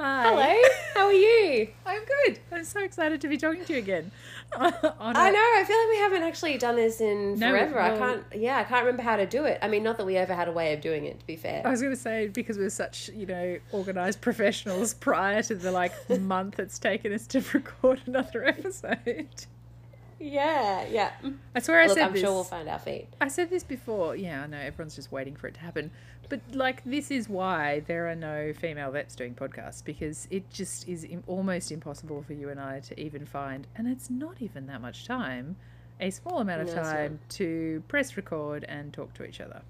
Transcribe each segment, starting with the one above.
Hi. Hello. How are you? I'm good. I'm so excited to be talking to you again. I know. I feel like we haven't actually done this in No, forever. I can't. Yeah, I can't remember how to do it. I mean, not that we ever had a way of doing it. To be fair. I was going to say because we're such, you know, organized professionals prior to the like month it's taken us to record another episode. Yeah. Yeah. I swear I Look, said I'm this. sure we'll find our feet. I said this before. Yeah, I know everyone's just waiting for it to happen. But like this is why there are no female vets doing podcasts because it just is im- almost impossible for you and I to even find and it's not even that much time, a small amount of No, time to press record and talk to each other.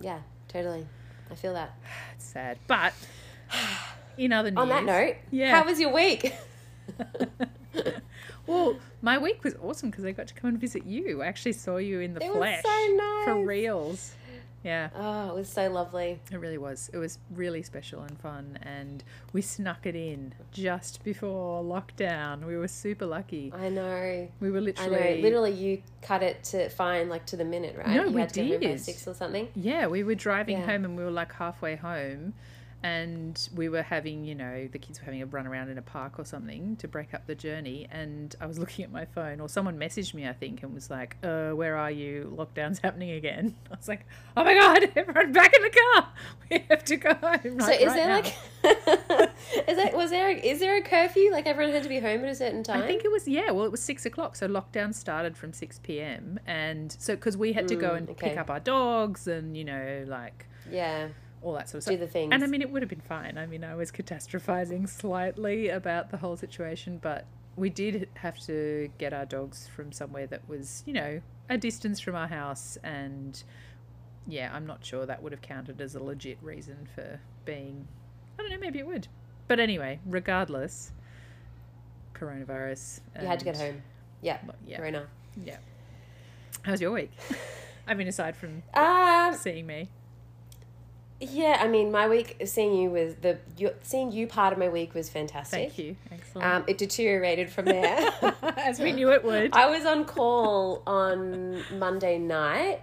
Yeah. Totally. I feel that. It's sad. But in other news On that note, yeah. how was your week? well, my week was awesome because I got to come and visit you. I actually saw you in the It was flesh so nice. for reals. Yeah. Oh, it was so lovely. It really was. It was really special and fun, and we snuck it in just before lockdown. We were super lucky. I know. We were literally. I know. Literally, you cut it to fine, like to the minute, right? No, you we had to get home by did. six or something. yeah, we were driving Yeah. home, and we were like halfway home, and we were having, you know, the kids were having a run around in a park or something to break up the journey. And I was looking at my phone, or someone messaged me, I think, and was like, "Uh, where are you? Lockdown's happening again." I was like, "Oh my god, everyone back in the car! We have to go home." So is right there now." like is that was there is there a curfew? Like everyone had to be home at a certain time? I think it was yeah. Well, it was six o'clock, so lockdown started from six p.m. and so because we had to go Mm, and okay. pick up our dogs and you know like yeah, all that sort of do stuff. the things. And I mean, it would have been fine. I mean, I was catastrophizing slightly about the whole situation, but we did have to get our dogs from somewhere that was you know a distance from our house, and yeah, I'm not sure that would have counted as a legit reason for being. I don't know. Maybe it would. But anyway, regardless, coronavirus. you had to get home. Yeah, Yeah. Corona. Yeah. How's your week? I mean, aside from Um, seeing me. Yeah. I mean, my week seeing you was the you, seeing you part of my week was fantastic. Thank you. Excellent. Um, it deteriorated from there. As we knew it would. I was on call on Monday night,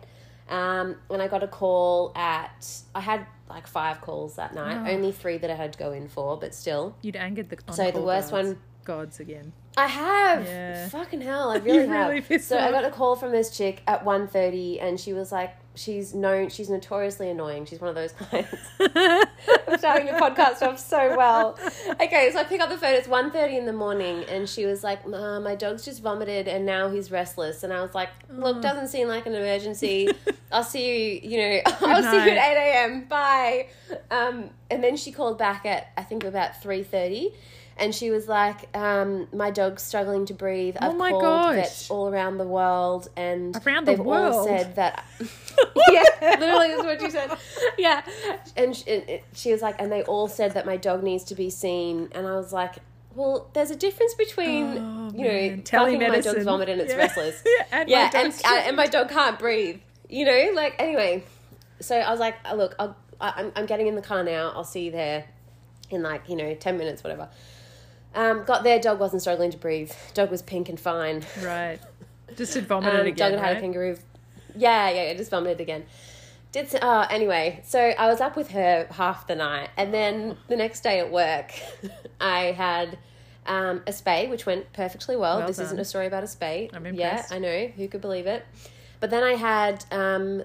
um, and I got a call at. I had like five calls that night. Oh. Only three that I had to go in for, but still. You'd angered the So the worst guards. one- Gods again. I have. Yeah. Fucking hell, I really have. really so I got a call from this chick at 1.30 and she was like, she's known, she's notoriously annoying. She's one of those clients. I'm starting your podcast off so well. Okay, so I pick up the phone. It's 1.30 in the morning and she was like, my dog's just vomited and now he's restless. And I was like, look, doesn't seem like an emergency. I'll see you, you know, I'll see you at 8 a.m. Bye. Um, and then she called back at, I think, about 3.30 and she was like, um, "My dog's struggling to breathe. I've Oh my called gosh. vets all around the world, and Around the they've all world? said that." yeah, literally, that's what she said. Yeah, and she, it- she was like, and they all said that my dog needs to be seen, and I was like. Well, there's a difference between Oh, you know telling my dog's vomit and it's Yeah. restless, Yeah, and my and uh, and my dog can't breathe. You know, like anyway. So I was like, oh, look, I'll, I, I'm I'm getting in the car now. I'll see you there in like you know ten minutes, whatever. Um, got there, dog wasn't struggling to breathe. Dog was pink and fine. Right. Just had vomited Um, again. dog had had a kangaroo. Yeah, yeah, yeah, just vomited again. Did s- uh, anyway, so I was up with her half the night, and then the next day at work, I had um, a spay, which went perfectly well. Well this isn't a story about a spay. I'm impressed. Yeah. I know. Who could believe it? But then I had um,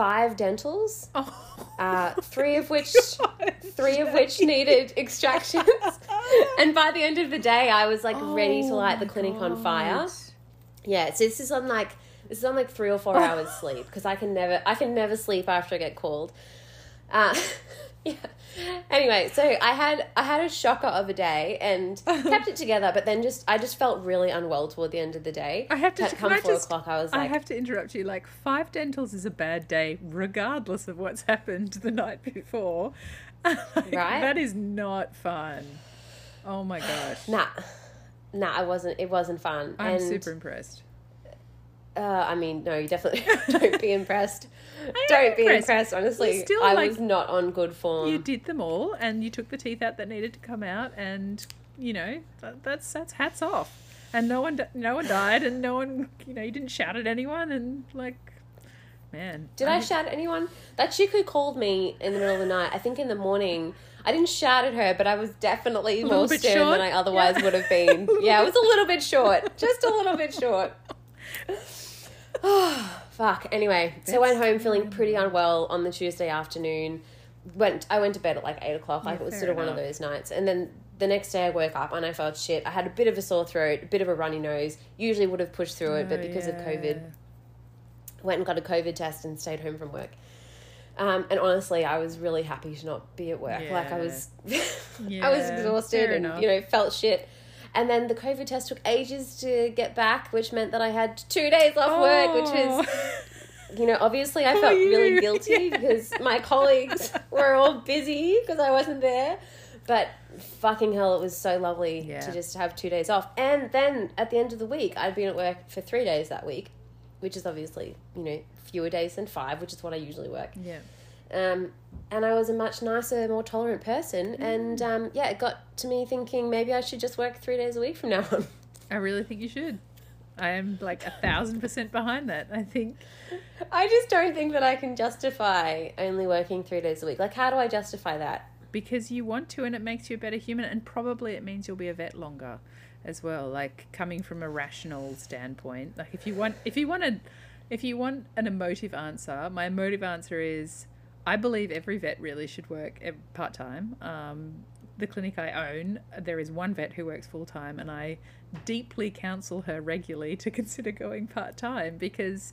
five dentals, Oh. uh, three of which God. three of which needed extractions. and by the end of the day, I was like ready to Oh light the clinic on fire. Yeah, so this is on like this is on like three or four hours sleep because I can never I can never sleep after I get called. Uh, yeah. Anyway, so I had I had a shocker of a day and kept it together, but then just I just felt really unwell toward the end of the day. I have to. Can come I four just- o'clock, I was I like, have to interrupt you. Like five dentals is a bad day, regardless of what's happened the night before. Like, Right? That is not fun. Oh my gosh. nah, nah, I wasn't. It wasn't fun. I'm and, super impressed. Uh, I mean, no, you definitely don't be impressed. don't be impressed. impressed. Honestly, You still, I like- was not on good form. You did them all, and you took the teeth out that needed to come out, and you know that, that's that's hats off. And no one no one died, and no one you know you didn't shout at anyone, and like man. Did I, shout at anyone? That chick who called me in the middle of the night, I think in the morning, I didn't shout at her, but I was definitely more stern short? than I otherwise Yeah. would have been. yeah, it was a little bit short. Just a little bit short. Fuck. Anyway, so I went home feeling pretty unwell on the Tuesday afternoon. Went I went to bed at like eight o'clock. Like Yeah, it was sort of one of those nights. And then the next day I woke up and I felt shit. I had a bit of a sore throat, a bit of a runny nose. Usually would have pushed through it, but Oh, because of. COVID, went and got a COVID test and stayed home from work. Um, and honestly, I was really happy to not be at work. Like I was, I was exhausted fair and enough. you know felt shit. And then the COVID test took ages to get back, which meant that I had two days off work, which was oh. you know, obviously I felt really guilty Yeah. because my colleagues were all busy because I wasn't there. But fucking hell, it was so lovely Yeah. to just have two days off. And then at the end of the week, I'd been at work for three days that week, which is obviously, you know, fewer days than five, which is what I usually work. yeah. Um, and I was a much nicer, more tolerant person. Mm. And um, yeah, it got to me thinking maybe I should just work three days a week from now on. I really think you should. I am like a thousand percent behind that. I think I just don't think that I can justify only working three days a week. Like, how do I justify that? because you want to and it makes you a better human and probably it means you'll be a vet longer as well like coming from a rational standpoint like if you want if you want a if you want an emotive answer my emotive answer is i believe every vet really should work part-time um, the clinic i own there is one vet who works full-time and i deeply counsel her regularly to consider going part-time because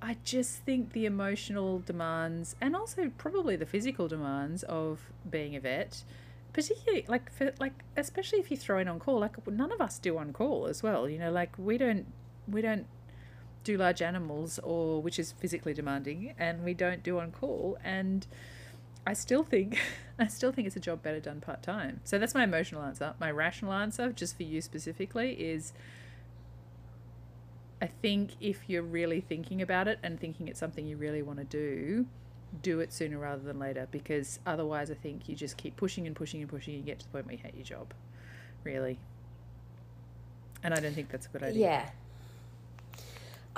I just think the emotional demands and also probably the physical demands of being a vet, particularly like for like especially if you throw in on call, like none of us do on call as well. You know, like we don't we don't do large animals or which is physically demanding, and we don't do on call. And I still think I still think it's a job better done part time. So that's my emotional answer. My rational answer, just for you specifically, is I think if you're really thinking about it and thinking it's something you really want to do, do it sooner rather than later because otherwise I think you just keep pushing and pushing and pushing and you get to the point where you hate your job. Really. And I don't think that's a good idea. Yeah.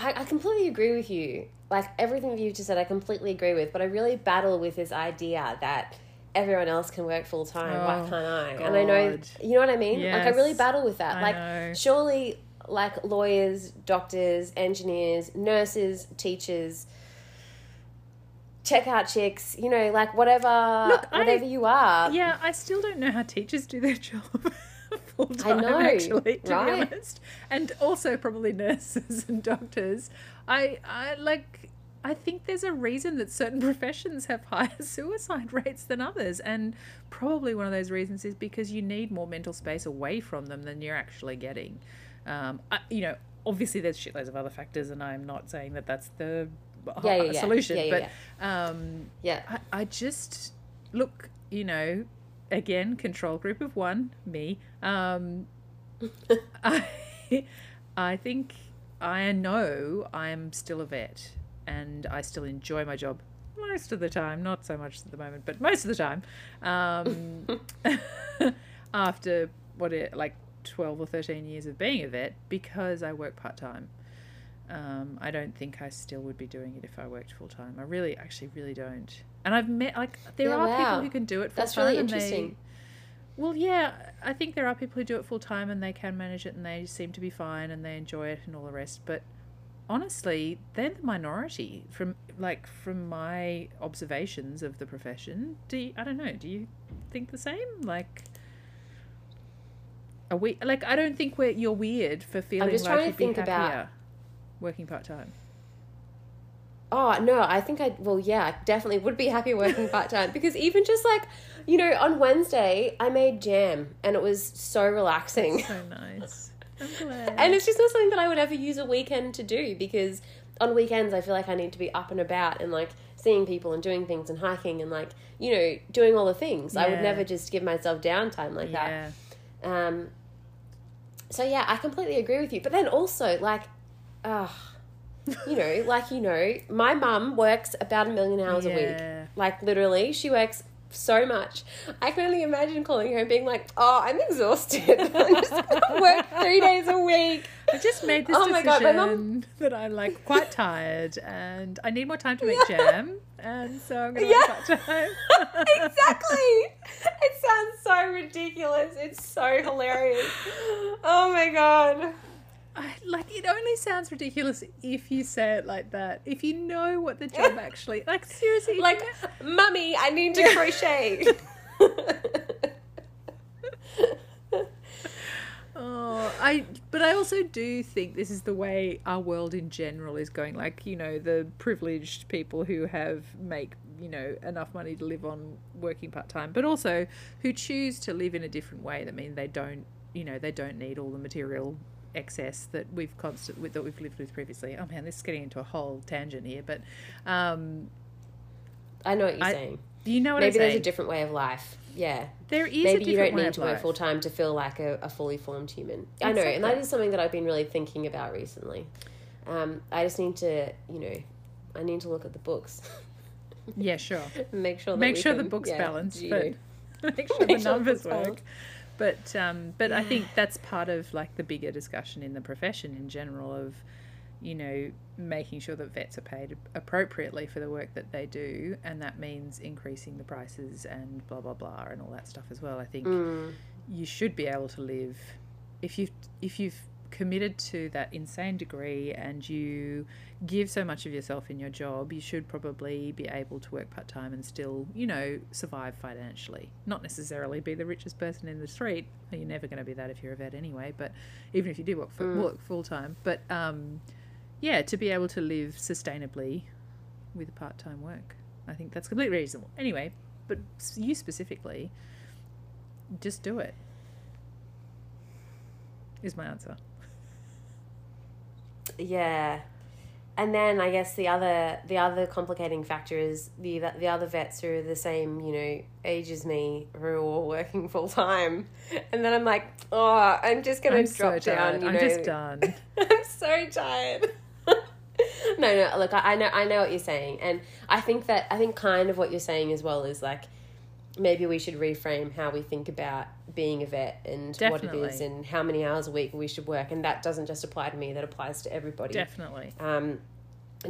I, I completely agree with you. Like, everything that you've just said, I completely agree with. But I really battle with this idea that everyone else can work full time. Why Oh, can't I? And I know, you know what I mean? Like, I really battle with that. I like, know. surely, like, lawyers, doctors, engineers, nurses, teachers, checkout chicks, you know, like, whatever, Look, I- whatever you are. Yeah, I still don't know how teachers do their job full time. know, actually, to right? be honest, and also probably nurses and doctors. I, I like. I think there's a reason that certain professions have higher suicide rates than others, and probably one of those reasons is because you need more mental space away from them than you're actually getting. Um, I, you know, obviously there's shitloads of other factors, and I'm not saying that that's the Yeah, yeah, solution, yeah, but um, Yeah. I, I just look, you know, again, control group of one, me. Um, I, I think I know I'm still a vet and I still enjoy my job most of the time, not so much at the moment, but most of the time. Um, after what it like 12 or 13 years of being a vet because I work part time. Um, I don't think I still would be doing it if I worked full time. I really, actually, really don't. And I've met like there Yeah, are wow. people who can do it full That's time. really and they- interesting. well, yeah, I think there are people who do it full time and they can manage it and they seem to be fine and they enjoy it and all the rest. But honestly, they're the minority from like from my observations of the profession. Do you, I don't know? Do you think the same? Like. Are we like? I don't think we're you're weird for feeling just like trying to think about- working part time. Oh no, I think I well yeah, I definitely would be happy working part time because even just like you know on Wednesday I made jam and it was so relaxing. So nice. I'm glad. and it's just not something that I would ever use a weekend to do because on weekends I feel like I need to be up and about and like seeing people and doing things and hiking and like you know doing all the things. I would never just give myself downtime like yeah. that. Um, so yeah, I completely agree with you. But then also like, uh, you know, like you know, my mum works about a million hours a week. Like literally, she works so much. I can only imagine calling her and being like, "Oh, I'm exhausted. I'm just gonna work three days a week." I just made this Oh decision God, mum- that I'm like quite tired and I need more time to make jam, and so I'm going to Yeah. work part time. exactly. It sounds so ridiculous. It's so hilarious. Oh my god. I, like it only sounds ridiculous if you say it like that. If you know what the job actually like, seriously, Like, you know- mummy, I need to crochet. Oh, I but I also do think this is the way our world in general is going. Like you know, the privileged people who have make you know enough money to live on working part time, but also who choose to live in a different way. That means they don't you know they don't need all the material excess that we've constant with that we've lived with previously. Oh man, this is getting into a whole tangent here, but um, I know what you're I- saying. do you know what Maybe there's a different way of life. Yeah. there is a Maybe you don't way need to work full time to feel like a, a fully formed human. I know, and that is something that I've been really thinking about recently. Um, I just need to, you know, I need to look at the books, Yeah, sure. make sure that make sure the can- book's yeah, balanced, you but know. make sure Make the sure the numbers book's work. But um, but I think that's part of like the bigger discussion in the profession in general of, you know, making sure that vets are paid appropriately for the work that they do, and that means increasing the prices and blah blah blah and all that stuff as well. I think Mm. you should be able to live if you if you've committed to that insane degree and you give so much of yourself in your job you should probably be able to work part-time and still you know survive financially. Not necessarily be the richest person in the street. You're never going to be that if you're a vet anyway but even if you do work, Mm. work full-time. But um, yeah to be able to live sustainably with part-time work i think that's completely reasonable. Anyway but you specifically just do it. Is my answer Yeah. And then I guess the other the other complicating factor is the the other vets who are the same you know age as me who are all working full time, and then I'm like, oh, I'm just gonna i'm drop so down. You i'm know, just done I'm so tired. no, no. Look, I, I know, I know what you're saying, and I think that I think kind of what you're saying as well is like maybe we should reframe how we think about being a vet and what it is and how many hours a week we should work, and that doesn't just apply to me; that applies to everybody. definitely Um,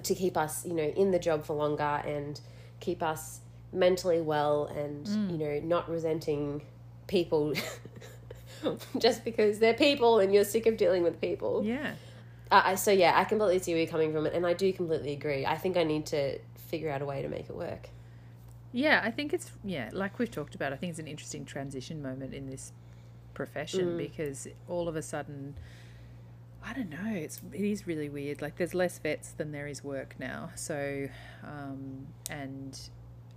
to keep us, you know, in the job for longer and keep us mentally well, and Mm. you know, not resenting people. just because they're people and you're sick of dealing with people. yeah Uh, I- so yeah, I completely see where you're coming from, and I do completely agree. I think I need to figure out a way to make it work. Yeah, I think it's yeah, like we've talked about. I think it's an interesting transition moment in this profession Mm. because all of a sudden, I don't know. It's it is really weird. Like there's less vets than there is work now. So, um, and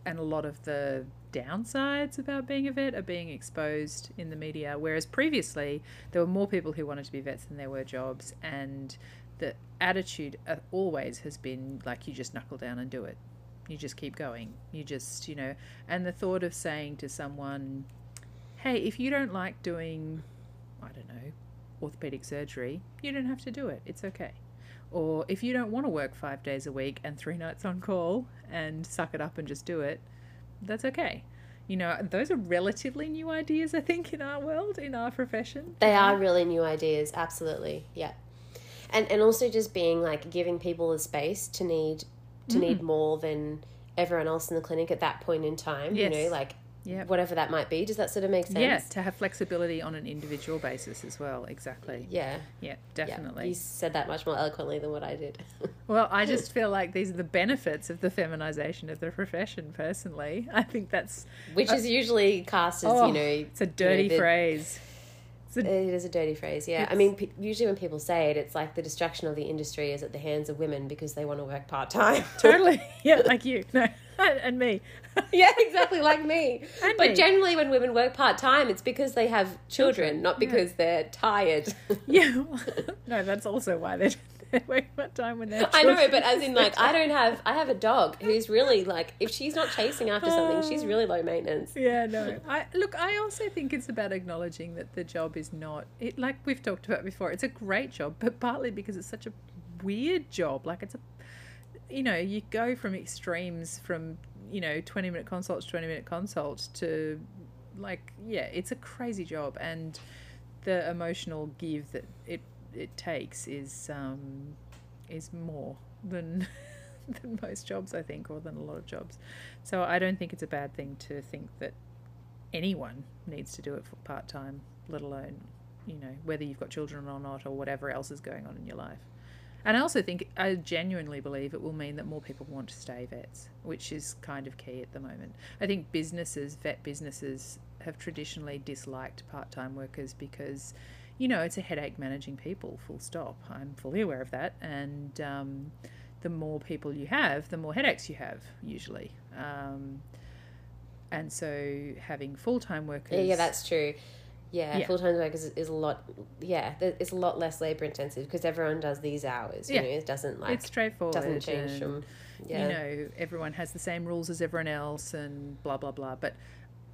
and a lot of the downsides about being a vet are being exposed in the media. Whereas previously, there were more people who wanted to be vets than there were jobs, and the attitude uh, always has been like you just knuckle down and do it. You just keep going. You just, you know, and the thought of saying to someone, hey, if you don't like doing, I don't know, orthopedic surgery, you don't have to do it. It's okay. Or if you don't want to work five days a week and three nights on call and suck it up and just do it, that's okay. You know, those are relatively new ideas, I think, in our world, in our profession. They are really new ideas, absolutely. Yeah. And and also just being like giving people the space to need to need mm. more than everyone else in the clinic at that point in time. You know, like Yeah. whatever that might be. Does that sort of make sense? Yeah, to have flexibility on an individual basis as well. Exactly. Yeah. Yeah, Yeah. definitely. You said that much more eloquently than what I did. Well, I just feel like these are the benefits of the feminization of the profession, personally. I think that's Which is usually cast as, oh, you know, it's a dirty the- phrase. It's a, It is a dirty phrase, yeah. I mean, pe- usually when people say it, it's like the destruction of the industry is at the hands of women because they want to work part time. totally. Yeah, like you. No, and me. yeah, exactly, like me. And but me. generally, when women work part time, it's because they have children, not yeah. because they're tired. Yeah. no, that's also why they're, they're working part time when they're. I know, but as in, like, I don't have. I have a dog who's really like, if she's not chasing after something, Oh. she's really low maintenance. Yeah, no. I look. I also think it's about acknowledging that the job is not it. Like we've talked about before, it's a great job, but partly because it's such a weird job. Like it's a, you know, you go from extremes from you know, 20 minute consults, 20 minute consults to like, yeah, it's a crazy job. And the emotional give that it, it takes is, um, is more than, than most jobs, I think, or than a lot of jobs. So I don't think it's a bad thing to think that anyone needs to do it for part time, let alone, you know, whether you've got children or not or whatever else is going on in your life. And I also think, I genuinely believe it will mean that more people want to stay vets, which is kind of key at the moment. I think businesses, vet businesses, have traditionally disliked part time workers because, you know, it's a headache managing people, full stop. I'm fully aware of that. And um, the more people you have, the more headaches you have, usually. Um, and so having full time workers. Yeah, yeah, that's true. Yeah, Yeah. full time work is, is a lot. Yeah, it's a lot less labor intensive because everyone does these hours. You Yeah. know, it doesn't like it's straightforward. doesn't change and, from. Yeah, you know, everyone has the same rules as everyone else and blah, blah, blah. But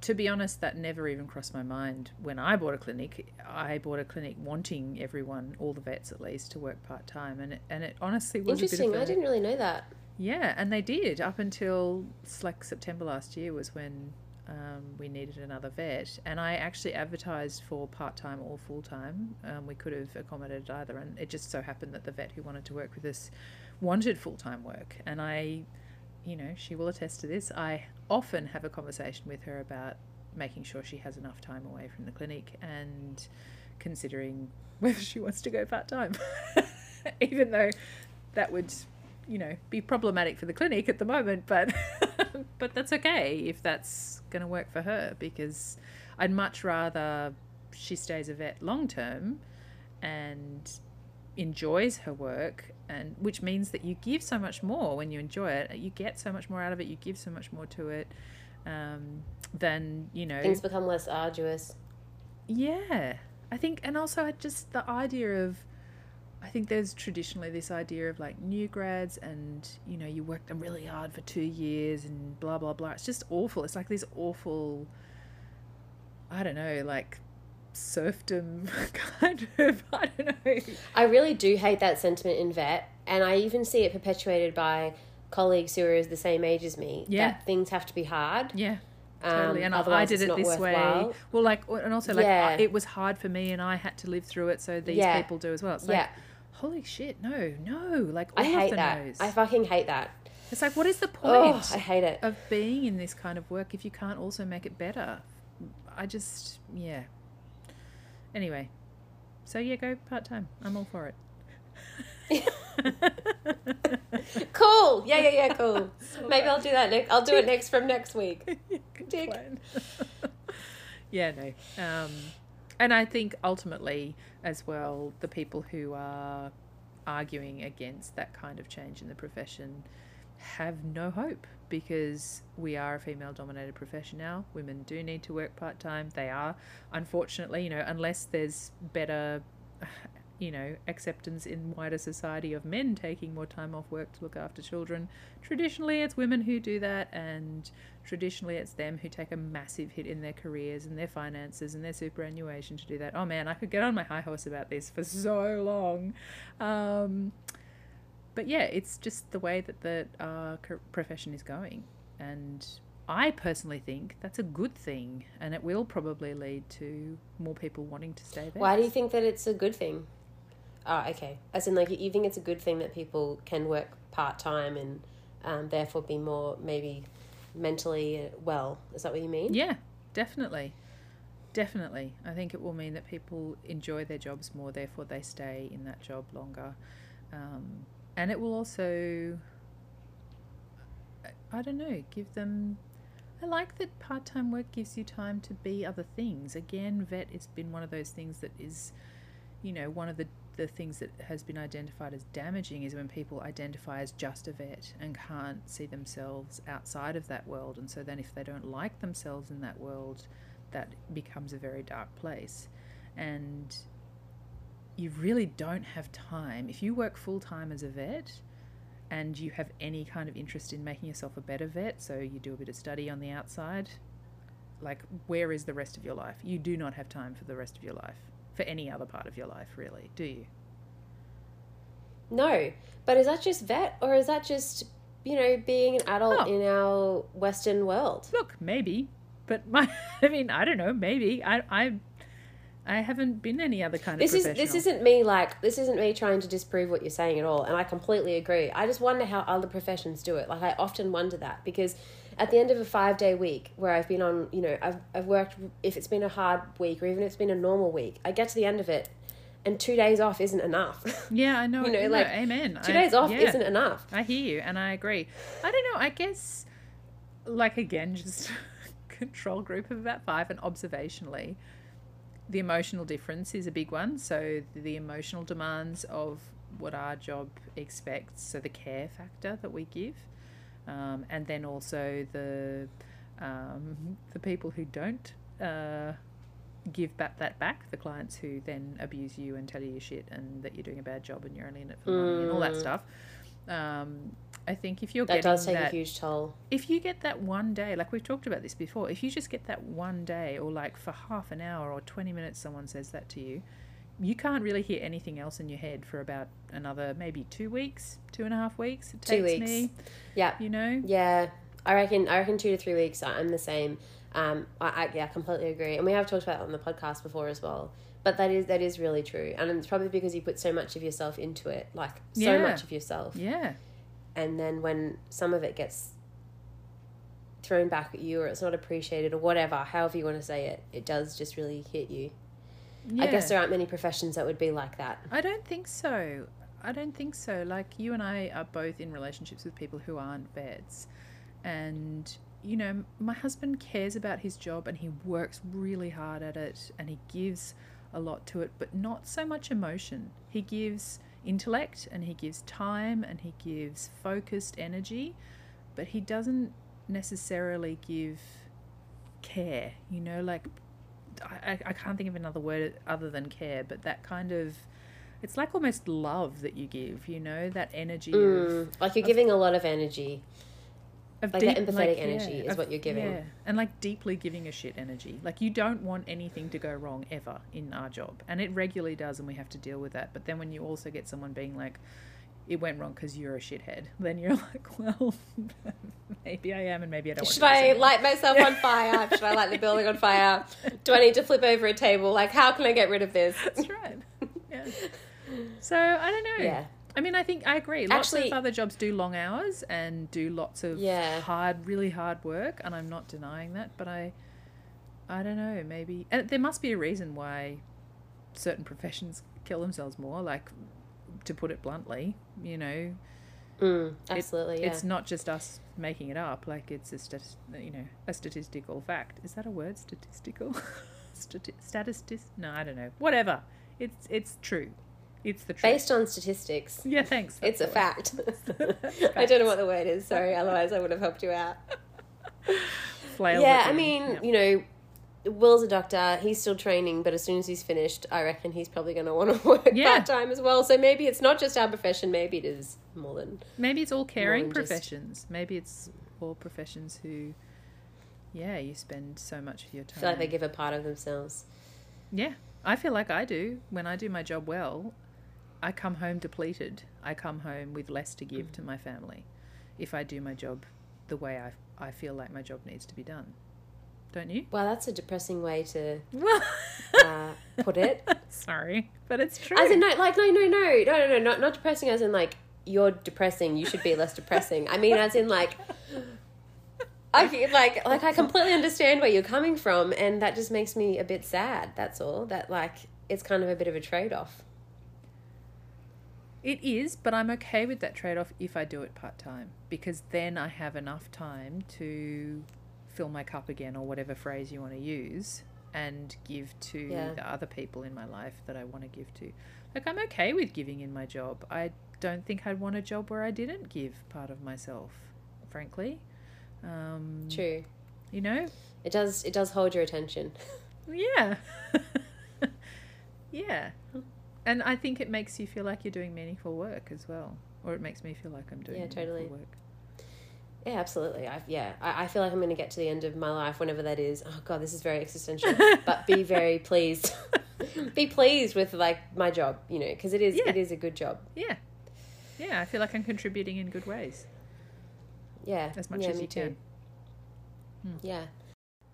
to be honest, that never even crossed my mind when I bought a clinic. I bought a clinic wanting everyone, all the vets at least, to work part time. And it, and it honestly was interesting. a bit of I a, didn't really know that. Yeah, and they did up until like September last year was when um, we needed another vet, and I actually advertised for part time or full time. Um, we could have accommodated either, and it just so happened that the vet who wanted to work with us wanted full time work, and I, you know, she will attest to this. I often have a conversation with her about making sure she has enough time away from the clinic and considering whether she wants to go part time, even though that would you know be problematic for the clinic at the moment but but that's okay if that's going to work for her because I'd much rather she stays a vet long term and enjoys her work and which means that you give so much more when you enjoy it you get so much more out of it you give so much more to it um, than you know Things become less arduous. yeah, I think, and also I just the idea of, I think there's traditionally this idea of like new grads and you know you worked them really hard for two years and blah blah blah. It's just awful. It's like this awful, I don't know, like serfdom kind of. I don't know. I really do hate that sentiment in vet, and I even see it perpetuated by colleagues who are the same age as me. Yeah. that things have to be hard. Yeah. Um, Totally, and I- did it's it this way. worthwhile. Well, like, and also like, Yeah. I- it was hard for me, and I had to live through it, so these Yeah. people do as well. It's Yeah. Holy shit, no, no, like all I hate the that. I fucking hate that. It's like, what is the Oh, point I hate it. of being in this kind of work if you can't also make it better? I just, yeah. Anyway, so yeah, go part time. I'm all for it. Cool. Yeah, yeah, yeah. Cool. Maybe I'll do that next. I'll do it next from next week. Good Dick. plan. yeah, no. Um, and I think ultimately, as well, the people who are arguing against that kind of change in the profession have no hope because we are a female dominated profession now. Women do need to work part time. They are, unfortunately, you know, unless there's better, you know, acceptance in wider society of men taking more time off work to look after children. Traditionally, it's women who do that, and traditionally, it's them who take a massive hit in their careers and their finances and their superannuation to do that. Oh man, I could get on my high horse about this for so long. Um, but yeah, it's just the way that the uh, profession is going, and I personally think that's a good thing, and it will probably lead to more people wanting to stay there. Why do you think that it's a good thing? Oh, okay. As in, like, you think it's a good thing that people can work part time and um, therefore be more maybe mentally uh, well? Is that what you mean? Yeah, definitely. Definitely. I think it will mean that people enjoy their jobs more, therefore, they stay in that job longer. Um, and it will also, I- I don't know, give them. I like that part time work gives you time to be other things. Again, vet it's been one of those things that is, you know, one of the, the things that has been identified as damaging is when people identify as just a vet and can't see themselves outside of that world. And so then, if they don't like themselves in that world, that becomes a very dark place. And you really don't have time. If you work full time as a vet and you have any kind of interest in making yourself a better vet, so you do a bit of study on the outside, like where is the rest of your life? You do not have time for the rest of your life, for any other part of your life, really, do you? No. But is that just vet or is that just you know, being an adult Oh. in our Western world. Look, maybe, but my, I mean, I don't know. Maybe I, I, I haven't been any other kind This of is this isn't me like this isn't me trying to disprove what you're saying at all, and I completely agree. I just wonder how other professions do it. Like I often wonder that because at the end of a five day week where I've been on, you know, I've I've worked if it's been a hard week or even if it's been a normal week, I get to the end of it, and two days off isn't enough. Yeah, I know. You know, no, like, amen. two I- days off yeah. isn't enough. I hear you, and I agree. I don't know. I guess, like again, just control group of about five, and observationally, the emotional difference is a big one. So the emotional demands of what our job expects, so the care factor that we give, um, and then also the um, the people who don't. Uh, give back that back the clients who then abuse you and tell you your shit and that you're doing a bad job and you're only in it for money and all that Mm. stuff um, i think if you're That does take that a huge toll. if you get that one day like we've talked about this before if you just get that one day or like for half an hour or 20 minutes someone says that to you you can't really hear anything else in your head for about another maybe two weeks two and a half weeks it Two takes weeks. me Yeah, you know yeah. I reckon. I reckon two to three weeks. I'm the same. Um, I, I yeah, completely agree. And we have talked about that on the podcast before as well. But that is that is really true, and it's probably because you put so much of yourself into it, like so Yeah. much of yourself. yeah and then when some of it gets thrown back at you or it's not appreciated or whatever however you want to say it it does just really hit you i guess there aren't many professions that would be like that I don't think so. I don't think so. Like you and I are both in relationships with people who aren't vets. And, you know, my husband cares about his job and he works really hard at it and he gives a lot to it, but not so much emotion. He gives intellect and he gives time and he gives focused energy, but he doesn't necessarily give care, you know, like I, I- can't think of another word other than care, but that kind of it's like almost love that you give, you know, that energy Mm, of, like you're giving a lot of energy of like that empathetic energy is what you're giving. Yeah, and like deeply giving a shit energy. Like you don't want anything to go wrong ever in our job, and it regularly does, and we have to deal with that. But then when you also get someone being like, "It went wrong because you're a shithead," then you're like, "Well, maybe I am, and maybe I don't." should want to i light myself on fire should i light the building on fire do i need to flip over a table like how can i get rid of this That's right. Yeah. So I don't know. yeah I mean, I think I agree. Lots Actually- of other jobs do long hours and do lots of Yeah. hard, really hard work, and I'm not denying that. But I, I don't know. Maybe and there must be a reason why certain professions kill themselves more. Like, to put it bluntly, you know, mm, absolutely yeah it's not just us making it up. Like, it's a stat- you know a statistical fact. Is that a word? Statistical, Stati- statistic? No, I don't know. Whatever. It's it's true. It's the truth. based on statistics Yeah, thanks. it's a That's fact i don't know what the word is sorry otherwise i would have helped you out Flail yeah, I mean, end. you know, Will's a doctor. He's still training, but as soon as he's finished, I reckon he's probably going to want to work Yeah. part time as well. So maybe it's not just our profession. Maybe it is more than. maybe it's all caring than just- professions. Maybe it's all professions who, yeah, you spend so much of your I time. feel like they give a part of themselves. Yeah, I feel like I do. When I do my job well, I come home depleted. I come home with less to give to my family if I do my job the way I, I feel like my job needs to be done. Don't you? Well, that's a depressing way to uh, put it. sorry, but it's true. As in, no, like, no, no, no, no, no, no, not not depressing. As in, like, you're depressing. You should be less depressing. I mean, as in, like. I feel like like I completely understand where you're coming from, and that just makes me a bit sad. That's all. That like it's kind of a bit of a trade off. It is, but I'm okay with that trade off if I do it part time because then I have enough time to fill my cup again or whatever phrase you want to use and give to Yeah. the other people in my life that I want to give to. Like, I'm okay with giving in my job. I don't think I'd want a job where I didn't give part of myself, frankly. Um, True. You know? It does. It does hold your attention. Yeah. yeah. And I think it makes you feel like you're doing meaningful work as well. Or it makes me feel like I'm doing Yeah, meaningful totally. work. Yeah, absolutely. I, yeah, I, I feel like I'm going to get to the end of my life, whenever that is. Oh God, this is very existential. but be very pleased. be pleased with like my job, you know, because it is Yeah. it is a good job. Yeah. Yeah, I feel like I'm contributing in good ways. Yeah. as much yeah, as you too. can. Hmm. Yeah.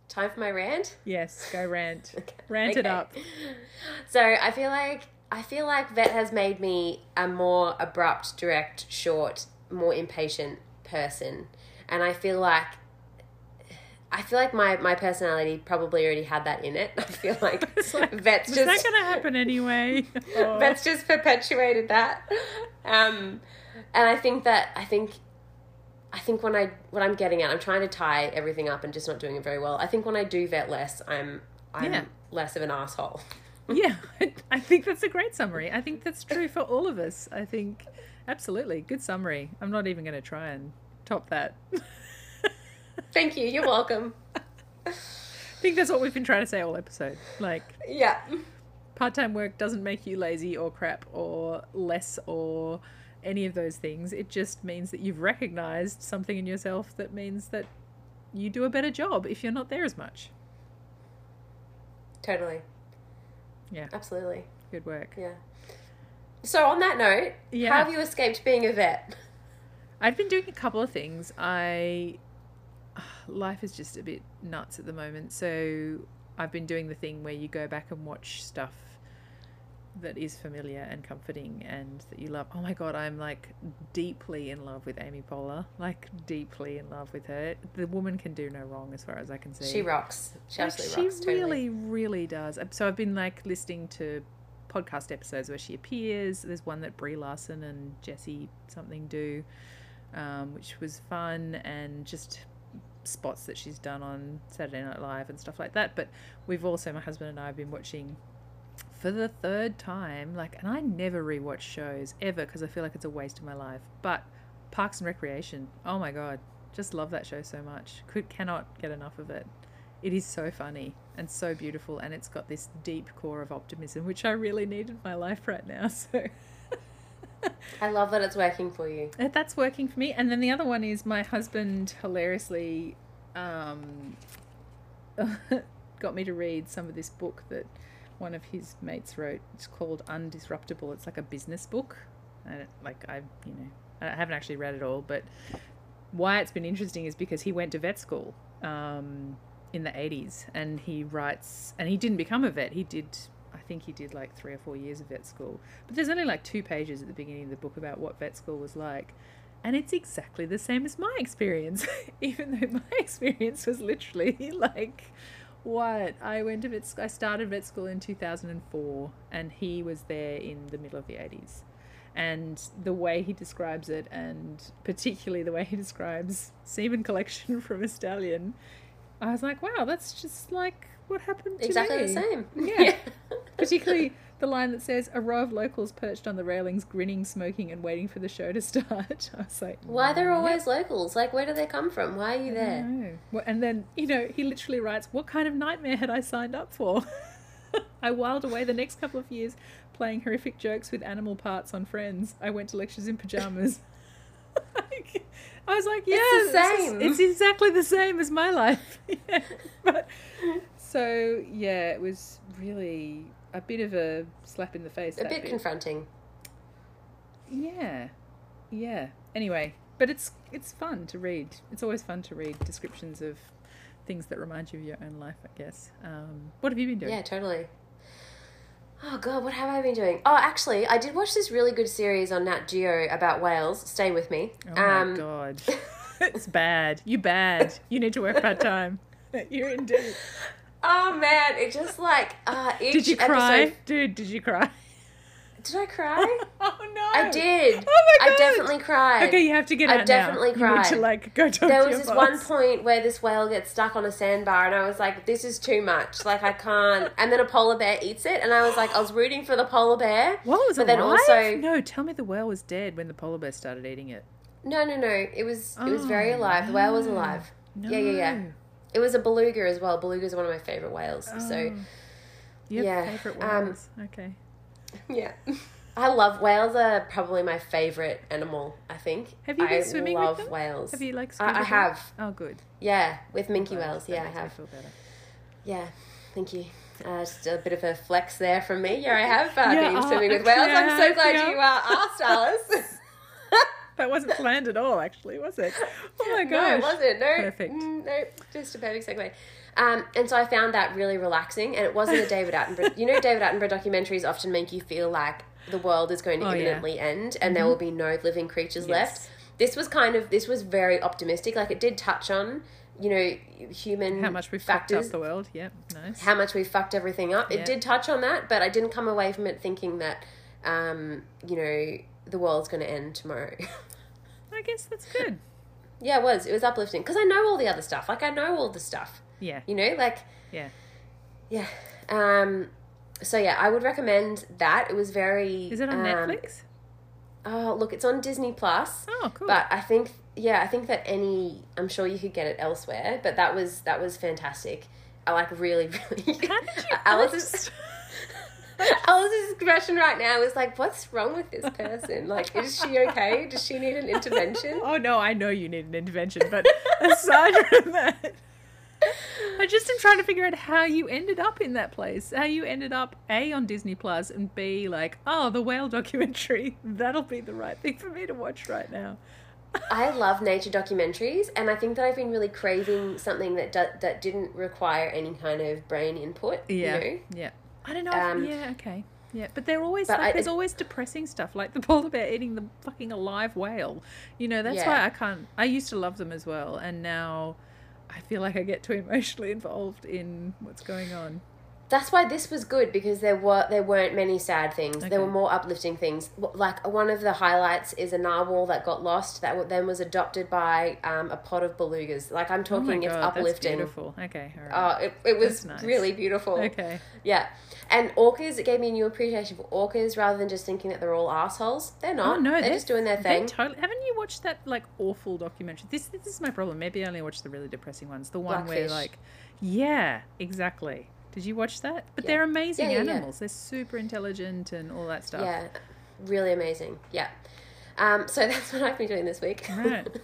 Time for my rant. Yes, go rant. Rant it up. So I feel like I feel like vet has made me a more abrupt, direct, short, more impatient person, and I feel like I feel like my my personality probably already had that in it. I feel like, like, vets just that going to happen anyway? Oh. vets just perpetuated that. Um, and I think that I think I think when I what I'm getting at, I'm trying to tie everything up and just not doing it very well. I think when I do vet less, I'm I'm Yeah. less of an asshole. yeah, I think that's a great summary. I think that's true for all of us. I think absolutely good summary. I'm not even going to try and top that. Thank you. You're welcome. I think that's what we've been trying to say all episode. Like Yeah. part-time work doesn't make you lazy or crap or less or any of those things. It just means that you've recognized something in yourself that means that you do a better job if you're not there as much. Totally. Yeah. Absolutely. Good work. Yeah. So on that note, Yeah. how have you escaped being a vet? I've been doing a couple of things. I life is just a bit nuts at the moment, so I've been doing the thing where you go back and watch stuff that is familiar and comforting and that you love. Oh my god, I'm like deeply in love with Amy Poehler. Like deeply in love with her. The woman can do no wrong as far as I can see. She rocks. She Like, absolutely she rocks. Totally. really, really does. So I've been like listening to podcast episodes where she appears. There's one that Brie Larson and Jesse something do, um, which was fun, and just spots that she's done on Saturday Night Live and stuff like that. But we've also, my husband and I, have been watching for the third time. Like, and I never rewatch shows ever because I feel like it's a waste of my life. But Parks and Recreation, oh my god, just love that show so much. Could cannot get enough of it. It is so funny and so beautiful, and it's got this deep core of optimism, which I really need in my life right now. So I love that it's working for you. Uh, that's working for me. And then the other one is my husband hilariously um, got me to read some of this book that one of his mates wrote. It's called Undisruptable. It's like a business book. And like I, you know, I haven't actually read it all, but why it's been interesting is because he went to vet school um, in the 80s and he writes, and he didn't become a vet. He did, I think he did like three or four years of vet school. But there's only like two pages at the beginning of the book about what vet school was like. And it's exactly the same as my experience, even though my experience was literally like what I went to vet. sc- I started vet school in two thousand and four, and he was there in the middle of the eighties. And the way he describes it, and particularly the way he describes semen collection from a stallion, I was like, wow, that's just like what happened to me. Exactly me. the same. Yeah. Particularly the line that says, "A row of locals perched on the railings, grinning, smoking, and waiting for the show to start." I was like, Why they're always locals? Like, where do they come from? Why are you there? Well, And then, you know, he literally writes, What kind of nightmare had I signed up for? I whiled away the next couple of years playing horrific jokes with animal parts on friends. I went to lectures in pajamas. Like, I was like, yeah, It's the this is- same. it's exactly the same as my life. yeah. But so yeah, it was really a bit of a slap in the face. A that bit confronting. yeah, yeah. Anyway, but it's it's fun to read. It's always fun to read descriptions of things that remind you of your own life. I guess. Um, what have you been doing? Yeah, totally. Oh god, what have I been doing? Oh, actually, I did watch this really good series on Nat Geo about whales. Stay with me. Oh my god, it's bad. You bad. You need to work part time. You're in indeed. Oh man, it just like uh, each Did you cry, episode- dude? Did you cry? Did I cry? oh no! I did. Oh my god! I definitely cried. Okay, you have to get. I out definitely now. You need to cried. like go talk there to was this boss. one point where this whale gets stuck on a sandbar, and I was like, "This is too much. Like, I can't." And then a polar bear eats it, and I was like, I was rooting for the polar bear. What was but it? then also- no. Tell me the whale was dead when the polar bear started eating it. No, no, no. It was it was Oh, very alive. The whale was alive. No. Yeah, yeah, yeah. It was a beluga as well. Belugas are one of my favorite whales. So Oh. You have yeah, favorite um, whales? okay. Yeah. I love whales. Are probably my favorite animal. I think. Have you been I swimming with love them? whales. Have you like? I, I scuba dived? have. Oh, good. Yeah, with minke Glad. whales. Yeah, I have. feel better. Yeah, thank you. Uh, just a bit of a flex there from me. Yeah, I have uh, Yeah, been oh, swimming with whales. I'm so glad yeah. you uh, asked, Alice. that wasn't planned at all, actually, was it? Oh my gosh. No, it wasn't. No, Perfect. Mm, no, just a perfect segue. Um, and so I found that really relaxing, and it wasn't a David Attenborough. You know, David Attenborough documentaries often make you feel like the world is going to Oh, yeah. Mm-hmm. end, and there will be no living creatures left. This was kind of this was very optimistic. Like it did touch on, you know, human How much we fucked up the world. Yep, nice. how much we fucked everything up. It Yeah. did touch on that, but I didn't come away from it thinking that, um, you know, the world's going to end tomorrow. I guess that's good. yeah, it was. It was uplifting because I know all the other stuff. Like I know all the stuff. Yeah, You know, like yeah. yeah. Um, so yeah, I would recommend that. It was very. Is it on um, Netflix? Oh, look, it's on Disney Plus. Oh, cool. But I think yeah, I think that any I'm sure you could get it elsewhere, but that was that was fantastic. I like really really How did you? Alice's Alice's expression right now is like, what's wrong with this person? Like, is she okay? Does she need an intervention? Oh no, I know you need an intervention, but aside from that, I just am trying to figure out how you ended up in that place. How you ended up a on Disney Plus and b like, oh, the whale documentary. That'll be the right thing for me to watch right now. I love nature documentaries, and I think that I've been really craving something that do- that didn't require any kind of brain input. Yeah, You know? yeah. I don't know. Um, yeah, okay. Yeah, but they're always but like, I- there's always depressing stuff, like the polar bear eating the fucking alive whale. You know, that's Yeah. why I can't. I used to love them as well, and now I feel like I get too emotionally involved in what's going on. That's why this was good because there were there weren't many sad things. There were more uplifting things. Like one of the highlights is a narwhal that got lost that then was adopted by um, a pod of belugas. Like I'm Oh talking, it's God, that's uplifting. beautiful. Okay, all right. Oh, it, it was nice. really beautiful. okay. Yeah. And orcas, it gave me a new appreciation for orcas rather than just thinking that they're all assholes. They're not. Oh no, they're, just doing their thing. Totally. Haven't you watched that like awful documentary? This this is my problem. Maybe I only watch the really depressing ones. The one where like, yeah, exactly. Did you watch that? But Yeah. they're amazing Yeah, yeah, animals. They're super intelligent and all that stuff. Yeah. Really amazing. Yeah. Um, so that's what I've been doing this week. Right.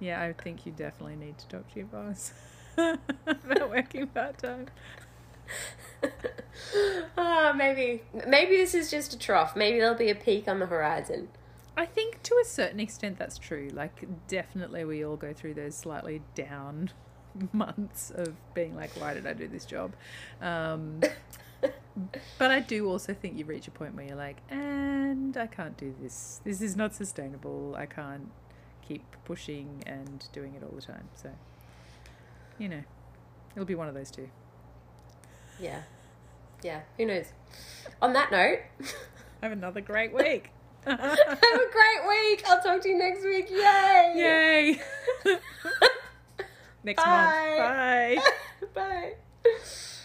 Yeah, I think you definitely need to talk to your boss about working part time. oh, maybe maybe this is just a trough. Maybe there'll be a peak on the horizon. I think to a certain extent that's true. Like, definitely we all go through those slightly down months of being like, why did I do this job? Um, but I do also think you reach a point where you're like, and I can't do this. This is not sustainable. I can't keep pushing and doing it all the time. So, you know, it'll be one of those two. Yeah. Yeah. Who knows? On that note, Have another great week. have a great week. I'll talk to you next week. Yay! Yay! Next Bye. month. Bye. Bye.